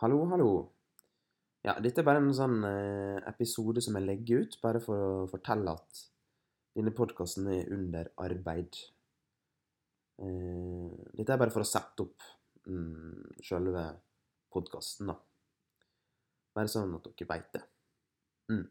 Hallo, hallo. Ja, dette er bare en sånn eh, episode som jeg legger ut, bare for å fortelle at denne podkasten er under arbeid. Eh, dette er bare for å sette opp mm, sjølve podkasten, da. Bare sånn at dere veit det. Mm.